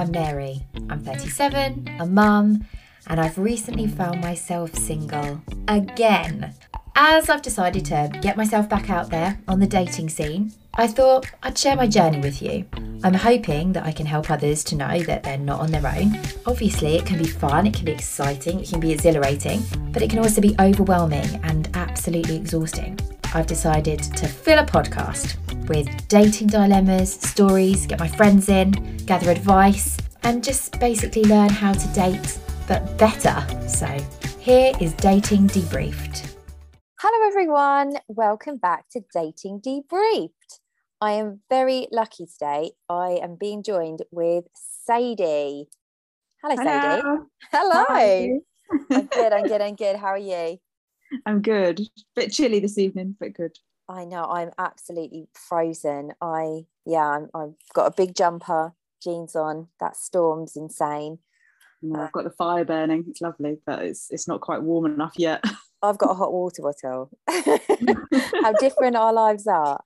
I'm Mary. I'm 37, a mum, and I've recently found myself single again. As I've decided to get myself back out there on the dating scene, I thought I'd share my journey with you. I'm hoping that I can help others to know that they're not on their own. Obviously, it can be fun, it can be exciting, it can be exhilarating, but it can also be overwhelming and absolutely exhausting. I've decided to fill a podcast with dating dilemmas, stories, get my friends in, gather advice, and just basically learn how to date, but better. So, here is Dating Debriefed. Hello, everyone. Welcome back to Dating Debriefed. I am very lucky today. I am being joined with Sadie. Hello, Sadie. Hello. I'm good. I'm good. I'm good. How are you? I'm good. Bit chilly this evening, but good. I know. I'm absolutely frozen. I yeah. I'm, I've got a big jumper, jeans on. That storm's insane. No, I've got the fire burning. It's lovely, but it's it's not quite warm enough yet. I've got a hot water bottle. How different our lives are.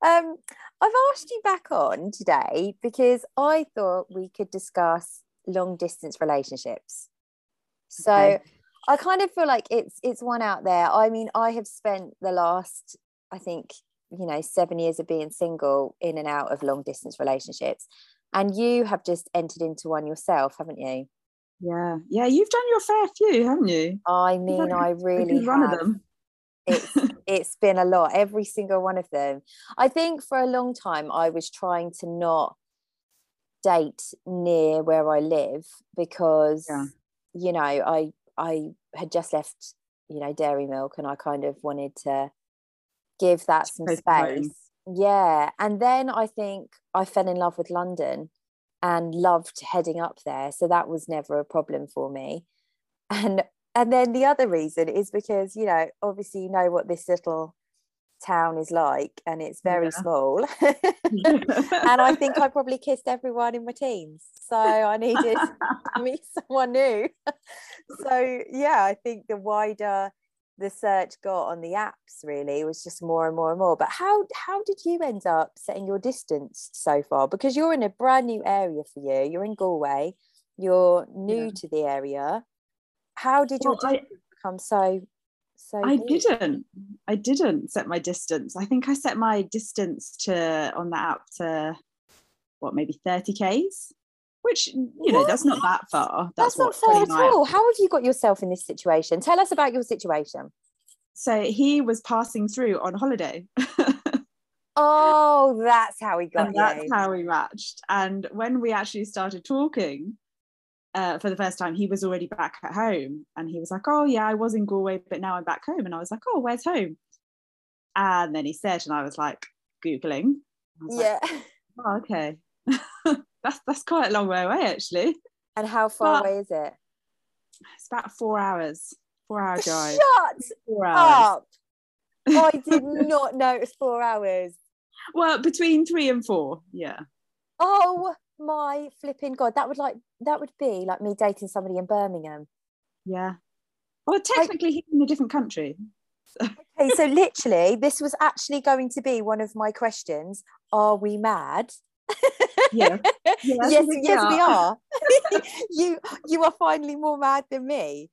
um, I've asked you back on today because I thought we could discuss long distance relationships. So okay. I kind of feel like it's it's one out there. I mean, I have spent the last, I think, you know, seven years of being single in and out of long distance relationships. And you have just entered into one yourself, haven't you? Yeah, yeah, you've done your fair few, haven't you? I mean, I really have. Of them. it's it's been a lot, every single one of them. I think for a long time I was trying to not date near where I live because yeah. you know I I had just left you know dairy milk and I kind of wanted to give that some space. Yeah, and then I think I fell in love with London and loved heading up there so that was never a problem for me and and then the other reason is because you know obviously you know what this little town is like and it's very yeah. small. And i think i probably kissed everyone in my teens so i needed to meet someone new. So yeah i think the wider the search got on the apps really was just more and more and more. But how how did you end up setting your distance so far? Because you're in a brand new area for you. You're in galway. You're new yeah. to the area. How did well, your I, become so so i didn't. I didn't set my distance. I think i set my distance to on the app to what maybe 30 k's? Which you know that's not that far. That's, that's not far at all. How have you got yourself in this situation? Tell us about your situation. So he was passing through on holiday. Oh that's how we got and that's how we matched. And when we actually started talking uh, for the first time he was already back at home and he was like oh yeah i was in galway but now i'm back home and i was like oh where's home and then he said and i was like googling was yeah like, oh, okay that's that's quite a long way away actually. And how far but away is it? It's about four hours. Four hour drive. Shut four hours. up. I did not know it was four hours. Well, between three and four, yeah. Oh my flipping god! That would like that would be like me dating somebody in Birmingham. Yeah. Well, technically, I, he's in a different country. okay, so literally, this was actually going to be one of my questions. Are we mad? yeah. yes, yes, we yes, we are. you you are finally more mad than me.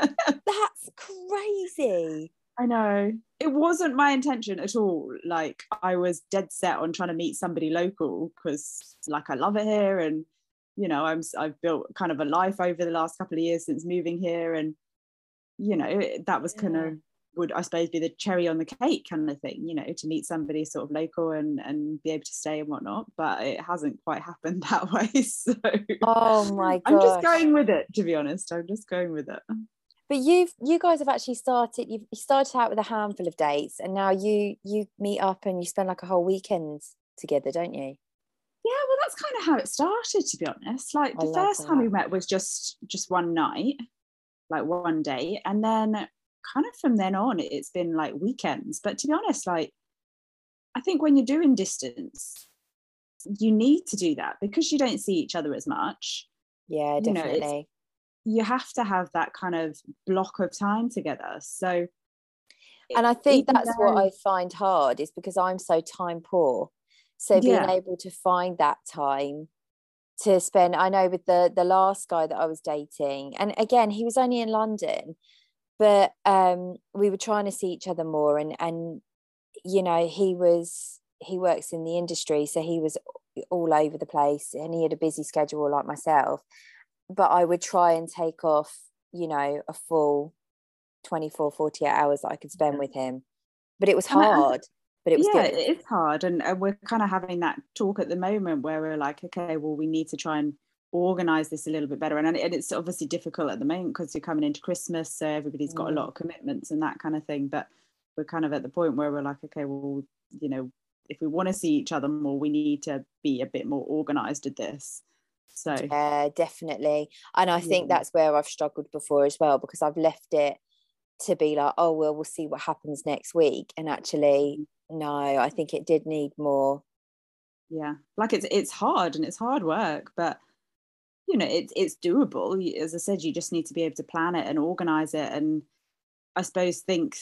That's crazy. I know. It wasn't my intention at all. Like I was dead set on trying to meet somebody local because like I love it here and you know, I'm I've built kind of a life over the last couple of years since moving here and you know, that was yeah. kind of would I suppose be the cherry on the cake kind of thing, you know, to meet somebody sort of local and and be able to stay and whatnot. But it hasn't quite happened that way. So oh my god, I'm just going with it. To be honest, I'm just going with it. But you've you guys have actually started. You've you started out with a handful of dates, and now you you meet up and you spend like a whole weekend together, don't you? Yeah, well, that's kind of how it started. To be honest, like the first that. time we met was just just one night, like one day, and then kind of from then on it's been like weekends but to be honest like i think when you're doing distance you need to do that because you don't see each other as much yeah definitely you, know, you have to have that kind of block of time together. So and i think that's though, what i find hard is because i'm so time poor. So being yeah. able to find that time to spend i know with the the last guy that i was dating and again he was only in london but um we were trying to see each other more and and you know he was he works in the industry so he was all over the place and he had a busy schedule like myself but i would try and take off you know a full 24 48 hours that i could spend with him but it was hard but it was yeah good. it's hard and, and we're kind of having that talk at the moment where we're like okay well we need to try and organize this a little bit better and, and it's obviously difficult at the moment because you're coming into christmas so everybody's got mm. a lot of commitments and that kind of thing but we're kind of at the point where we're like okay well you know if we want to see each other more we need to be a bit more organized at this so yeah definitely and i think yeah. that's where i've struggled before as well because i've left it to be like oh well we'll see what happens next week and actually mm. no i think it did need more yeah like it's it's hard and it's hard work but you know it's it's doable as i said you just need to be able to plan it and organize it and i suppose think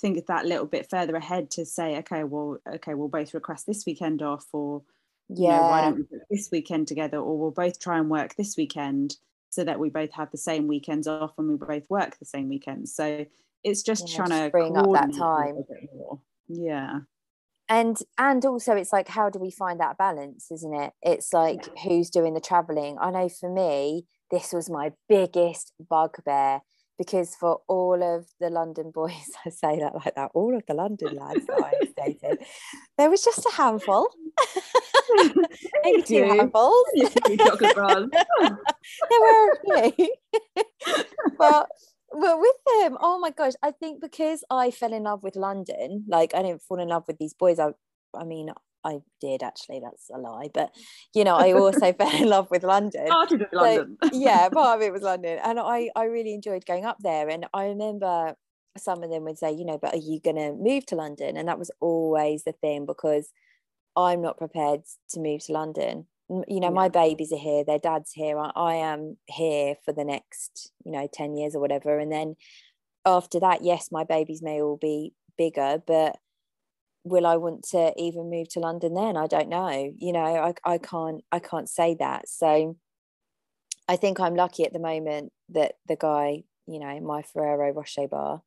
think that little bit further ahead to say okay well okay we'll both request this weekend off or yeah you know, why don't we put this weekend together or we'll both try and work this weekend so that we both have the same weekends off and we both work the same weekends so it's just yeah, trying just to bring up that time. yeah. And and also it's like how do we find that balance isn't it? It's like yeah. who's doing the traveling. I know for me this was my biggest bugbear because for all of the London boys, I say that like that, all of the London lads that I dated, there was just a handful, maybe two handfuls. chocolate there were a few, but but with them, oh my gosh, I think because I fell in love with London, like I didn't fall in love with these boys. I, I mean, I did actually. That's a lie, but you know, I also fell in love with London. Started in London. yeah, part of it was London, and I I really enjoyed going up there. And I remember some of them would say, you know, but are you going to move to London? And that was always the thing because I'm not prepared to move to London. You know, yeah. my babies are here, their dad's here. I, I am here for the next, you know, 10 years or whatever. And then after that, yes, my babies may all be bigger, but will I want to even move to London then? I don't know. You know, I, I can't I can't say that. So I think I'm lucky at the moment that the guy, you know, my Ferrero Rocher bar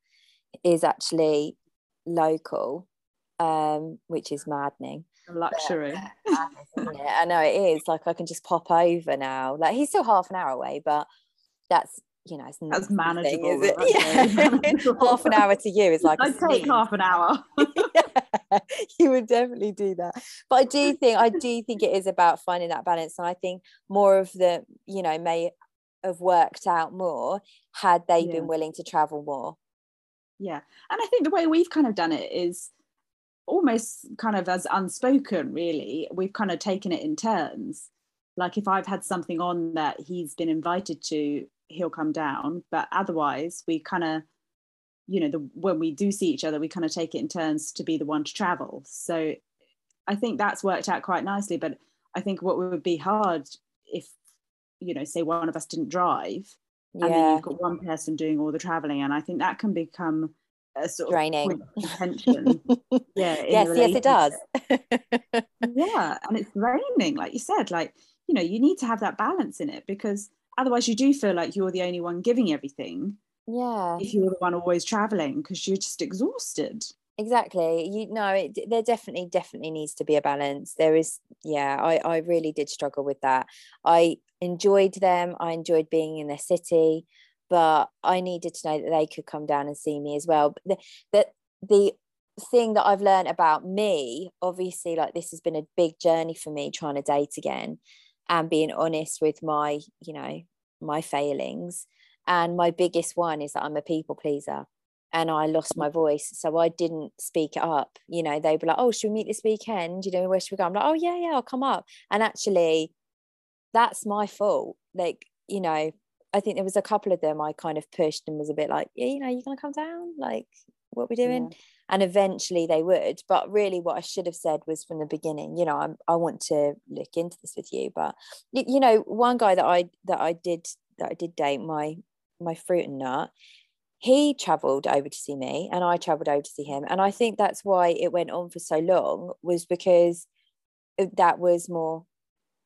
is actually local, um, which is maddening. luxury. But, I know it is. Like I can just pop over now. Like he's still half an hour away, but that's you know, it's that's manageable. Thing, yeah. half an hour to you is like I'd take half an hour. yeah, you would definitely do that. But I do think I do think it is about finding that balance. And I think more of the, you know, may have worked out more had they yeah. been willing to travel more. Yeah. And I think the way we've kind of done it is almost kind of as unspoken, really. We've kind of taken it in turns. Like if I've had something on that he's been invited to he'll come down. But otherwise we kind of you know the when we do see each other we kind of take it in turns to be the one to travel. So i think that's worked out quite nicely. But i think what would be hard if you know say one of us didn't drive yeah. and then you've got one person doing all the traveling. And i think that can become a sort of draining. of tension yeah yes yes it does. yeah and it's raining like you said. Like you know you need to have that balance in it because otherwise you do feel like you're the only one giving everything yeah. if you're the one always traveling because you're just exhausted. Exactly. You know it, there definitely definitely needs to be a balance. There is yeah i i really did struggle with that. I enjoyed them. I enjoyed being in their city but i needed to know that they could come down and see me as well. But the, the, the thing that i've learned about me obviously like this has been a big journey for me trying to date again and being honest with my you know my failings. And my biggest one is that i'm a people pleaser and i lost my voice. So i didn't speak up. You know they were like oh should we meet this weekend? You know where should we go? I'm like oh yeah yeah i'll come up. And actually that's my fault. Like you know i think there was a couple of them i kind of pushed and was a bit like yeah you know you're gonna come down? Like what we're doing yeah and eventually they would but really what i should have said was from the beginning you know I'm, i want to look into this with you but you know one guy that i that i did that i did date my my fruit and nut he traveled over to see me and i traveled over to see him and i think that's why it went on for so long was because that was more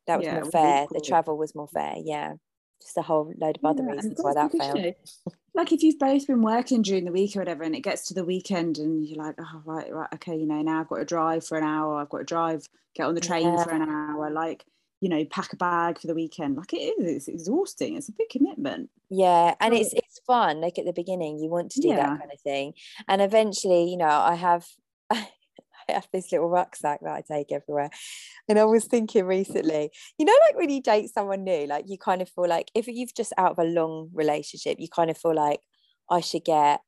that was yeah, more fair. The travel was more fair. Yeah, just a whole load of other yeah, reasons why that failed. like if you've both been working during the week or whatever, and it gets to the weekend, and you're like, oh right, right, okay, you know, now I've got to drive for an hour. I've got to drive, get on the train yeah. for an hour. Like you know, pack a bag for the weekend. Like it is, it's exhausting. It's a big commitment. Yeah, and it's it's fun. Like at the beginning, you want to do yeah. that kind of thing, and eventually, you know, I have. I have this little rucksack that I take everywhere. And I was thinking recently, you know, like when you date someone new, like you kind of feel like if you've just out of a long relationship, you kind of feel like I should get,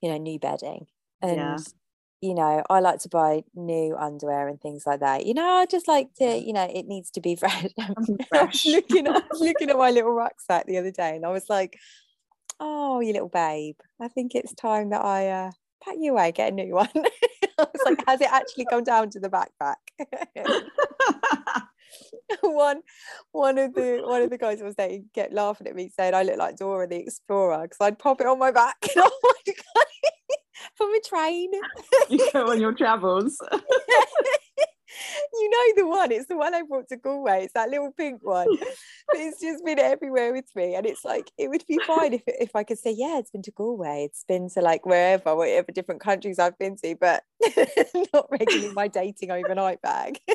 you know, new bedding. And yeah you know, I like to buy new underwear and things like that. You know, I just like to, you know, it needs to be fresh. fresh. looking, at, looking at my little rucksack the other day and I was like, oh, you little babe, I think it's time that I uh, pack you away, get a new one. I was like, has it actually come down to the backpack? one one of the one of the guys was dating kept laughing at me saying I look like Dora the Explorer because I'd pop it on my back. oh my God from a train. you go on your travels. You know the one it's the one i brought to galway it's that little pink one. It's just been everywhere with me and it's like it would be fine if, if i could say yeah it's been to galway it's been to like wherever whatever different countries i've been to but not regularly my dating overnight bag.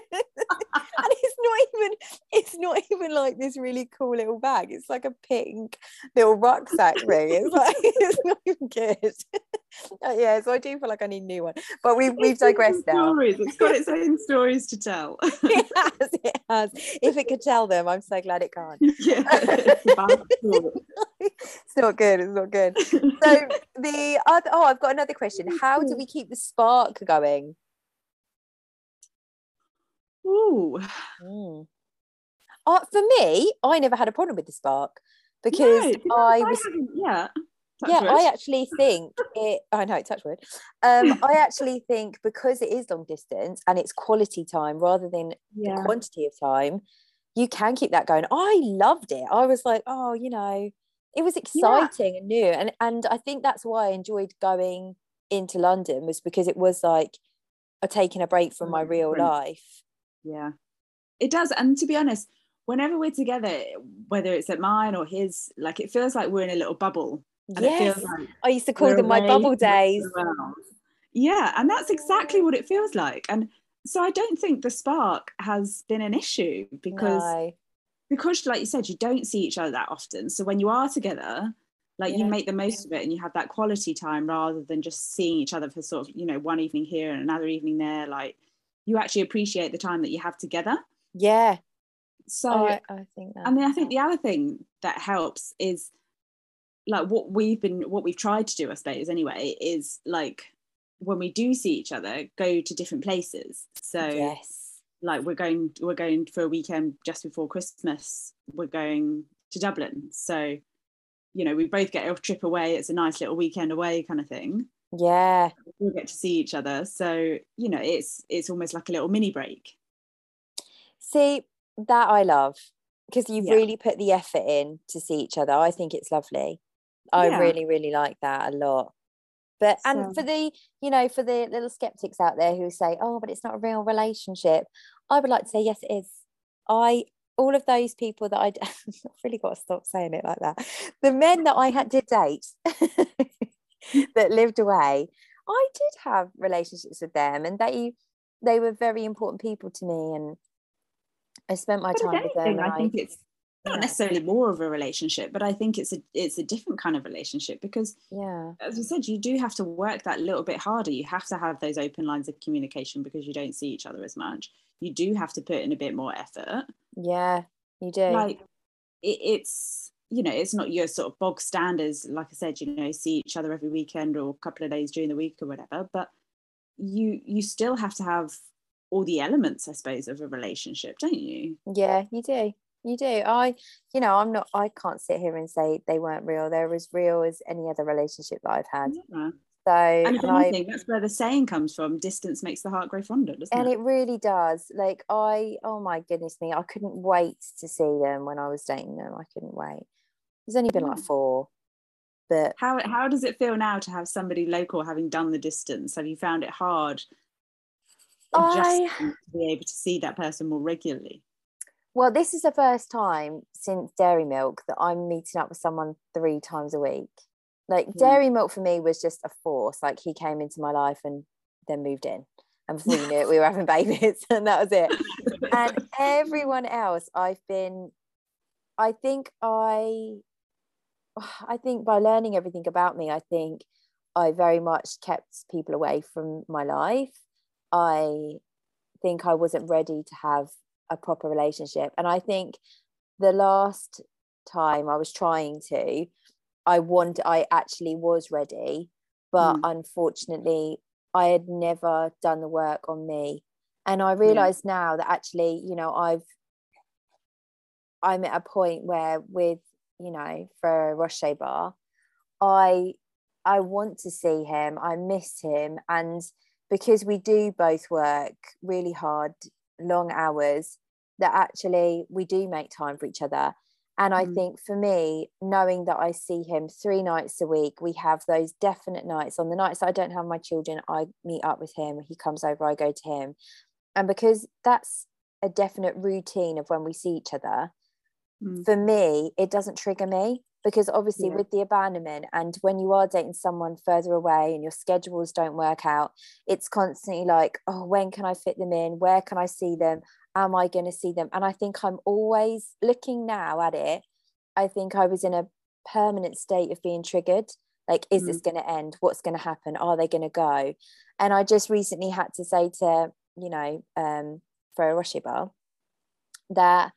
And not even it's not even like this really cool little bag it's like a pink little rucksack thing it's like it's not even good uh, yeah so i do feel like i need a new one but we've, we've digressed now stories. it's got its own stories to tell. it has, it has. If it could tell them, I'm so glad it can't. Yeah, it's not good. It's not good. So the other, oh, I've got another question. How do we keep the spark going? Ooh. Mm. Uh, for me, I never had a problem with the spark because no, I was yeah Touch yeah. I actually think it. I know, touch wood. Um, I actually think because it is long distance and it's quality time rather than yeah. the quantity of time, you can keep that going. I loved it. I was like, oh, you know, it was exciting yeah. and new, and and I think that's why I enjoyed going into London was because it was like a taking a break from my real life. Yeah, it does. And to be honest, whenever we're together, whether it's at mine or his, like it feels like we're in a little bubble and yes. Like I used to call them my bubble days. Yeah, and that's exactly what it feels like. And so I don't think the spark has been an issue because no. because like you said, you don't see each other that often. So when you are together, like yeah. you make the most of it and you have that quality time rather than just seeing each other for sort of, you know, one evening here and another evening there. Like you actually appreciate the time that you have together. Yeah. So oh, I, I think that. And then I think the other thing that helps is like what we've been what we've tried to do I suppose, anyway is like when we do see each other go to different places so yes like we're going we're going for a weekend just before christmas we're going to dublin so you know we both get a trip away it's a nice little weekend away kind of thing yeah we get to see each other so you know it's it's almost like a little mini break see that i love because you've yeah. really put the effort in to see each other i think it's lovely I yeah. really, really like that a lot. But so. and for the, you know, for the little skeptics out there who say, oh, but it's not a real relationship, I would like to say, yes, it is. I all of those people that I I've really got to stop saying it like that. The men that I had to date that lived away, I did have relationships with them, and they they were very important people to me, and I spent my but time with them. I think it's not necessarily more of a relationship but i think it's a it's a different kind of relationship because yeah. as I said you do have to work that little bit harder. You have to have those open lines of communication because you don't see each other as much. You do have to put in a bit more effort. Yeah you do. Like it, it's you know it's not your sort of bog standards like i said you know see each other every weekend or a couple of days during the week or whatever but you you still have to have all the elements i suppose of a relationship don't you? Yeah you do. You do. I you know i'm not i can't sit here and say they weren't real. They're as real as any other relationship that i've had. Yeah. so and, and I, that's where the saying comes from distance makes the heart grow fonder and it? And it really does. Like i oh my goodness me i couldn't wait to see them when i was dating them. I couldn't wait it's only been like four but how how does it feel now to have somebody local having done the distance have you found it hard I... to be able to see that person more regularly? Well, this is the first time since Dairy Milk that I'm meeting up with someone three times a week. Like mm. Dairy Milk for me was just a force. Like he came into my life and then moved in. And before you knew it, we were having babies and that was it. and everyone else, I've been, I think I, I think by learning everything about me, I think I very much kept people away from my life. I think I wasn't ready to have a proper relationship. And I think the last time I was trying to, I want I actually was ready, but mm. unfortunately I had never done the work on me. And I realize yeah. now that actually, you know, I've I'm at a point where with, you know, Ferrero Rocher Bar, I I want to see him, I miss him. And because we do both work really hard, long hours, that actually we do make time for each other. And I mm. think for me, knowing that I see him three nights a week, we have those definite nights. On the nights I don't have my children, I meet up with him. He comes over, I go to him. And because that's a definite routine of when we see each other, mm. for me, it doesn't trigger me because obviously yeah. with the abandonment and when you are dating someone further away and your schedules don't work out it's constantly like oh when can i fit them in where can i see them am I going to see them? And I think I'm always looking now at it. I think I was in a permanent state of being triggered. Like, is mm. this going to end? What's going to happen? Are they going to go? And I just recently had to say to, you know, um, for a bar that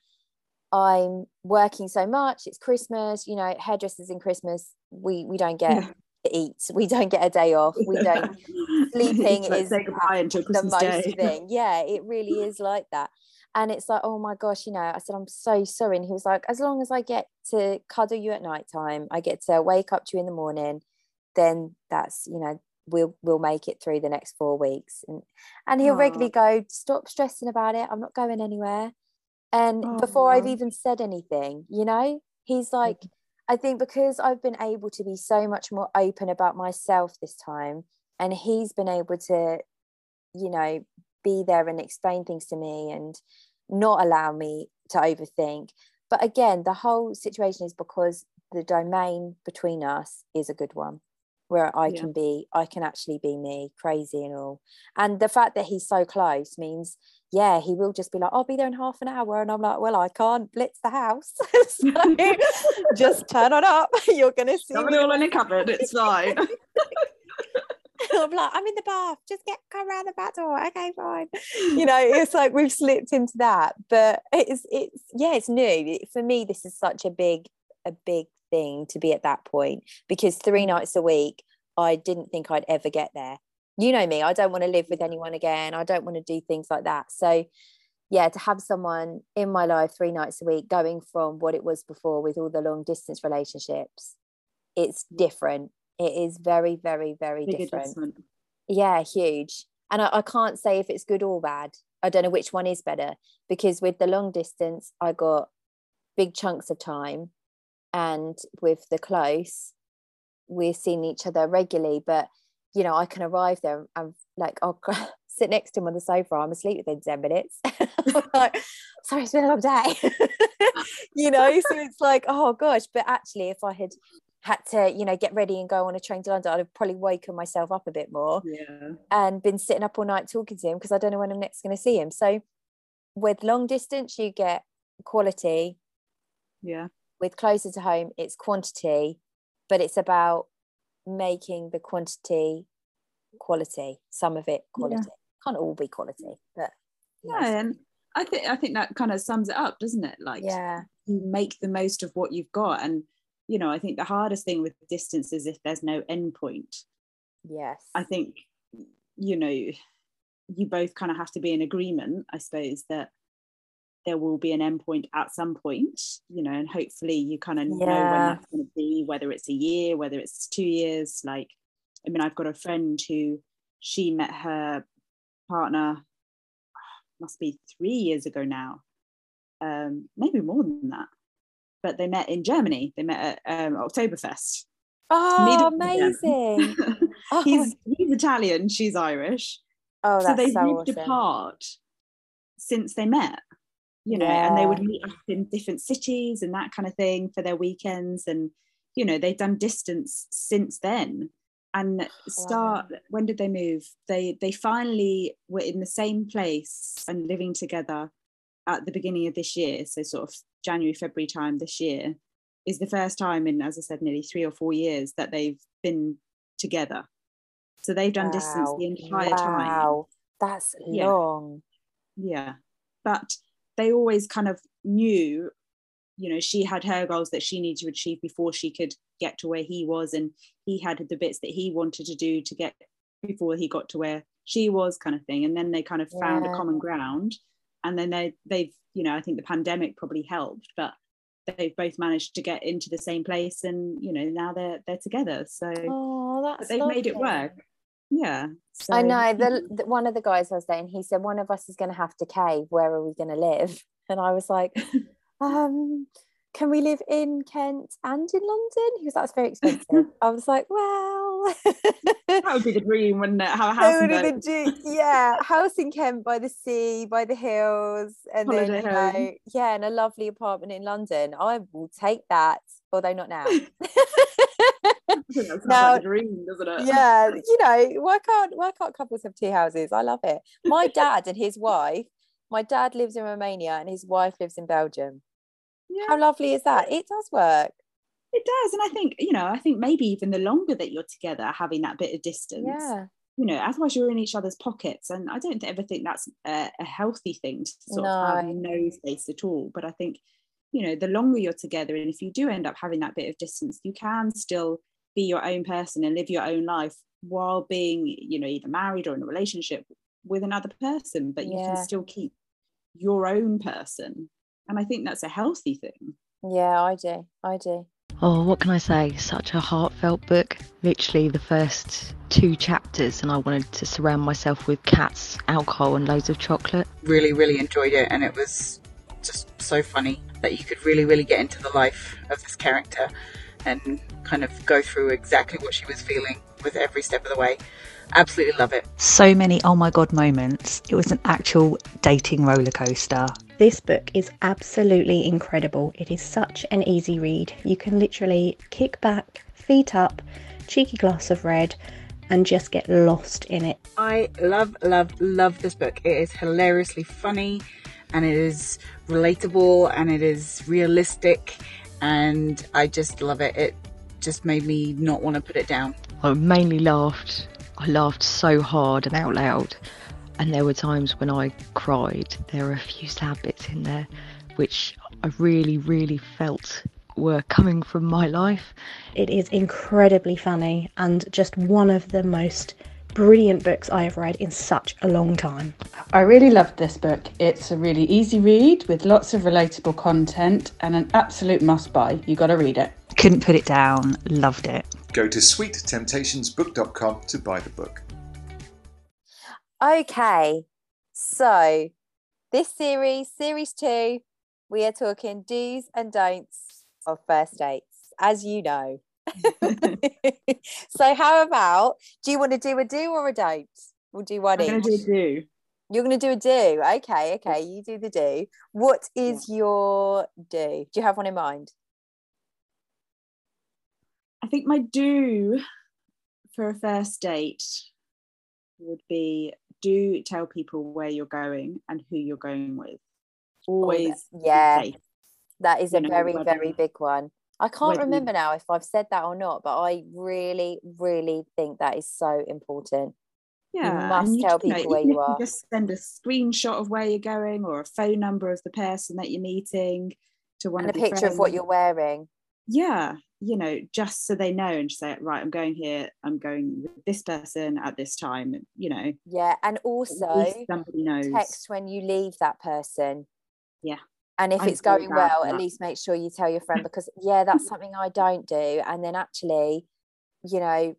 I'm working so much. It's Christmas, you know, hairdressers in Christmas, we we don't get yeah. to eat. We don't get a day off. We don't sleeping is the most day. thing. Yeah, it really is like that and it's like oh my gosh you know i said i'm so sorry and he was like as long as i get to cuddle you at night time i get to wake up to you in the morning then that's you know we'll we'll make it through the next four weeks and and he'll Aww. regularly go stop stressing about it i'm not going anywhere and Aww. before i've even said anything you know he's like mm-hmm. i think because i've been able to be so much more open about myself this time and he's been able to you know be there and explain things to me and not allow me to overthink. But again, the whole situation is because the domain between us is a good one where I yeah. can be, I can actually be me, crazy and all. And the fact that he's so close means, yeah, he will just be like, I'll be there in half an hour. And I'm like, well, I can't blitz the house. so just turn on up. You're going to see. me all in a cupboard. It's fine. I'm like, I'm in the bath, just get come around the back door. Okay, fine. You know, it's like we've slipped into that. But it's it's yeah, it's new. For me, this is such a big, a big thing to be at that point because three mm. nights a week, I didn't think I'd ever get there. You know me, I don't want to live with anyone again. I don't want to do things like that. So yeah, to have someone in my life three nights a week going from what it was before with all the long distance relationships, it's mm. different. It is very very very different. yeah huge. And I, I can't say if it's good or bad. I don't know which one is better because with the long distance i got big chunks of time and with the close we're seeing each other regularly but you know i can arrive there and like i'll sit next to him on the sofa i'm asleep within 10 minutes like sorry it's been a long day you know so it's like oh gosh but actually if i had had to, you know, get ready and go on a train to London, I'd have probably woken myself up a bit more yeah. and been sitting up all night talking to him because I don't know when I'm next going to see him. So with long distance, you get quality. Yeah. With closer to home, it's quantity, but it's about making the quantity quality, some of it quality. Yeah. Can't all be quality, but yeah, and I think I think that kind of sums it up, doesn't it? Like yeah, you make the most of what you've got and you know, I think the hardest thing with distance is if there's no end point. Yes. I think, you know, you both kind of have to be in agreement, I suppose, that there will be an end point at some point, you know, and hopefully you kind of yeah. know when that's going to be, whether it's a year, whether it's two years. Like, I mean, I've got a friend who she met her partner, must be three years ago now, um, maybe more than that but they met in Germany. They met at um, Oktoberfest. Oh, amazing! oh. he's he's Italian, she's Irish, Oh, that's so they've so lived awesome. apart since they met. You know, yeah. and they would meet up in different cities and that kind of thing for their weekends, and you know they've done distance since then. And oh, start wow. when did they move? They they finally were in the same place and living together at the beginning of this year. So sort of January February time this year is the first time in, as I said, nearly three or four years that they've been together. So they've done wow. distance the entire wow. time. Wow, that's yeah. long. Yeah. But they always kind of knew, you know, she had her goals that she needed to achieve before she could get to where he was. And he had the bits that he wanted to do to get before he got to where she was, kind of thing. And then they kind of found yeah. a common ground. And then they they've, you know, I think the pandemic probably helped, but they've both managed to get into the same place and you know now they're they're together so oh, they've lovely. made it work yeah so. i know the, the, one of the guys i was dating he said one of us is going to have to cave where are we going to live and i was like um can we live in Kent and in London? He was that's very expensive. I was like, well, that would be the dream, wouldn't it? Have a house in the yeah, house in Kent by the sea, by the hills, and Holiday then you know, yeah, and a lovely apartment in London. I will take that, although not now. Now, like dream, doesn't it? Yeah, you know, why can't why can't couples have tea houses? I love it. My dad and his wife. My dad lives in Romania and his wife lives in Belgium yeah. How lovely is that? It does work. It does. And I think, you know, I think maybe even the longer that you're together, having that bit of distance. Yeah. You know, otherwise you're in each other's pockets. And I don't ever think that's a, a healthy thing to sort no. of have no space at all. But I think, you know, the longer you're together, and if you do end up having that bit of distance, you can still be your own person and live your own life while being, you know, either married or in a relationship with another person, but you yeah. can still keep your own person and I think that's a healthy thing. Yeah, I do. I do. Oh, what can I say? Such a heartfelt book. Literally the first two chapters, and I wanted to surround myself with cats, alcohol, and loads of chocolate. Really, really enjoyed it, and it was just so funny that you could really, really get into the life of this character and kind of go through exactly what she was feeling with every step of the way. Absolutely love it. So many oh my god moments. It was an actual dating roller coaster. This book is absolutely incredible. It is such an easy read. You can literally kick back, feet up, cheeky glass of red, and just get lost in it. I love, love, love this book. It is hilariously funny and it is relatable and it is realistic and I just love it. It just made me not want to put it down. I mainly laughed. I laughed so hard and out loud and there were times when I cried. There were a few sad bits in there which I really, really felt were coming from my life. It is incredibly funny and just one of the most brilliant books I have read in such a long time. I really loved this book. It's a really easy read with lots of relatable content and an absolute must buy. You got to read it. Couldn't put it down. Loved it. Go to sweettemptationsbook.com to buy the book. Okay, so this series, series two, we are talking do's and don'ts of first dates, as you know. so, how about do you want to do a do or a don't? We'll do one I'm each. Do a do. You're going to do a do. Okay, okay. You do the do. What is yeah. your do? Do you have one in mind? I think my do for a first date would be do tell people where you're going and who you're going with. Oh, Always, oh, yeah, that is a know, very, very big one. I can't remember now if I've said that or not, but I really, really think that is so important. Yeah, you must you, tell people know, where you are. just send a screenshot of where you're going or a phone number of the person that you're meeting to one and a picture friends. of what you're wearing. Yeah, you know, just so they know and say, right, I'm going here, I'm going with this person at this time, you know. Yeah, and also somebody knows. text when you leave that person. Yeah. And if I it's going well, that. at least make sure you tell your friend because yeah, that's something I don't do. And then actually, you know,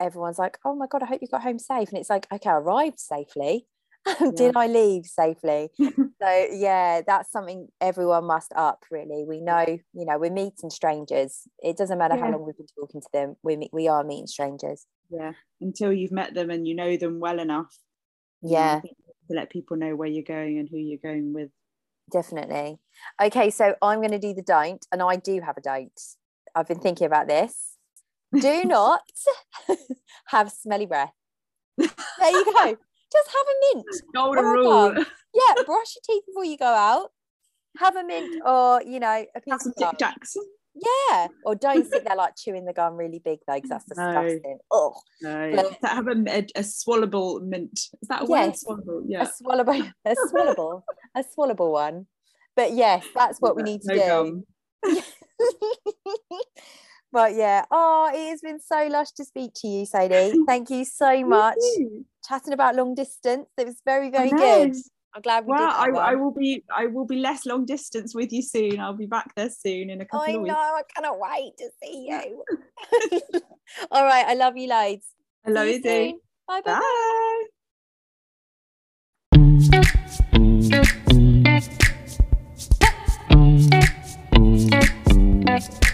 everyone's like, oh my God, I hope you got home safe. And it's like, okay, I arrived safely. did I leave safely? so yeah, that's something everyone must up. Really, we know, you know, we're meeting strangers. It doesn't matter yeah. how long we've been talking to them. We we are meeting strangers. Yeah, until you've met them and you know them well enough. Yeah. To let people know where you're going and who you're going with. Definitely. Okay, so I'm going to do the don't, and I do have a don't. I've been thinking about this. Do not have smelly breath. There you go. Just have a mint. Golden rule. Yeah, brush your teeth before you go out. Have a mint or, you know, a piece of. Tic Tacs. Yeah. Or don't sit there like chewing the gum really big though, because that's No. disgusting. Oh, No. But- That have a, a, a swallowable mint. Is that a Yes. word? Swallowable. a Yeah. swallowable, a swallowable, a swallowable one. But yes, that's what we need to No do. but yeah, oh, it has been so lush to speak to you, Sadie. Thank you so much. Chatting about long distance. It was very, very good. I'm glad we Well, did I, that I will be I will be less long distance with you soon. I'll be back there soon in a couple I of know, weeks. I cannot wait to see you. All right, I love you loads. I love you too. Bye bye. Bye. Bye.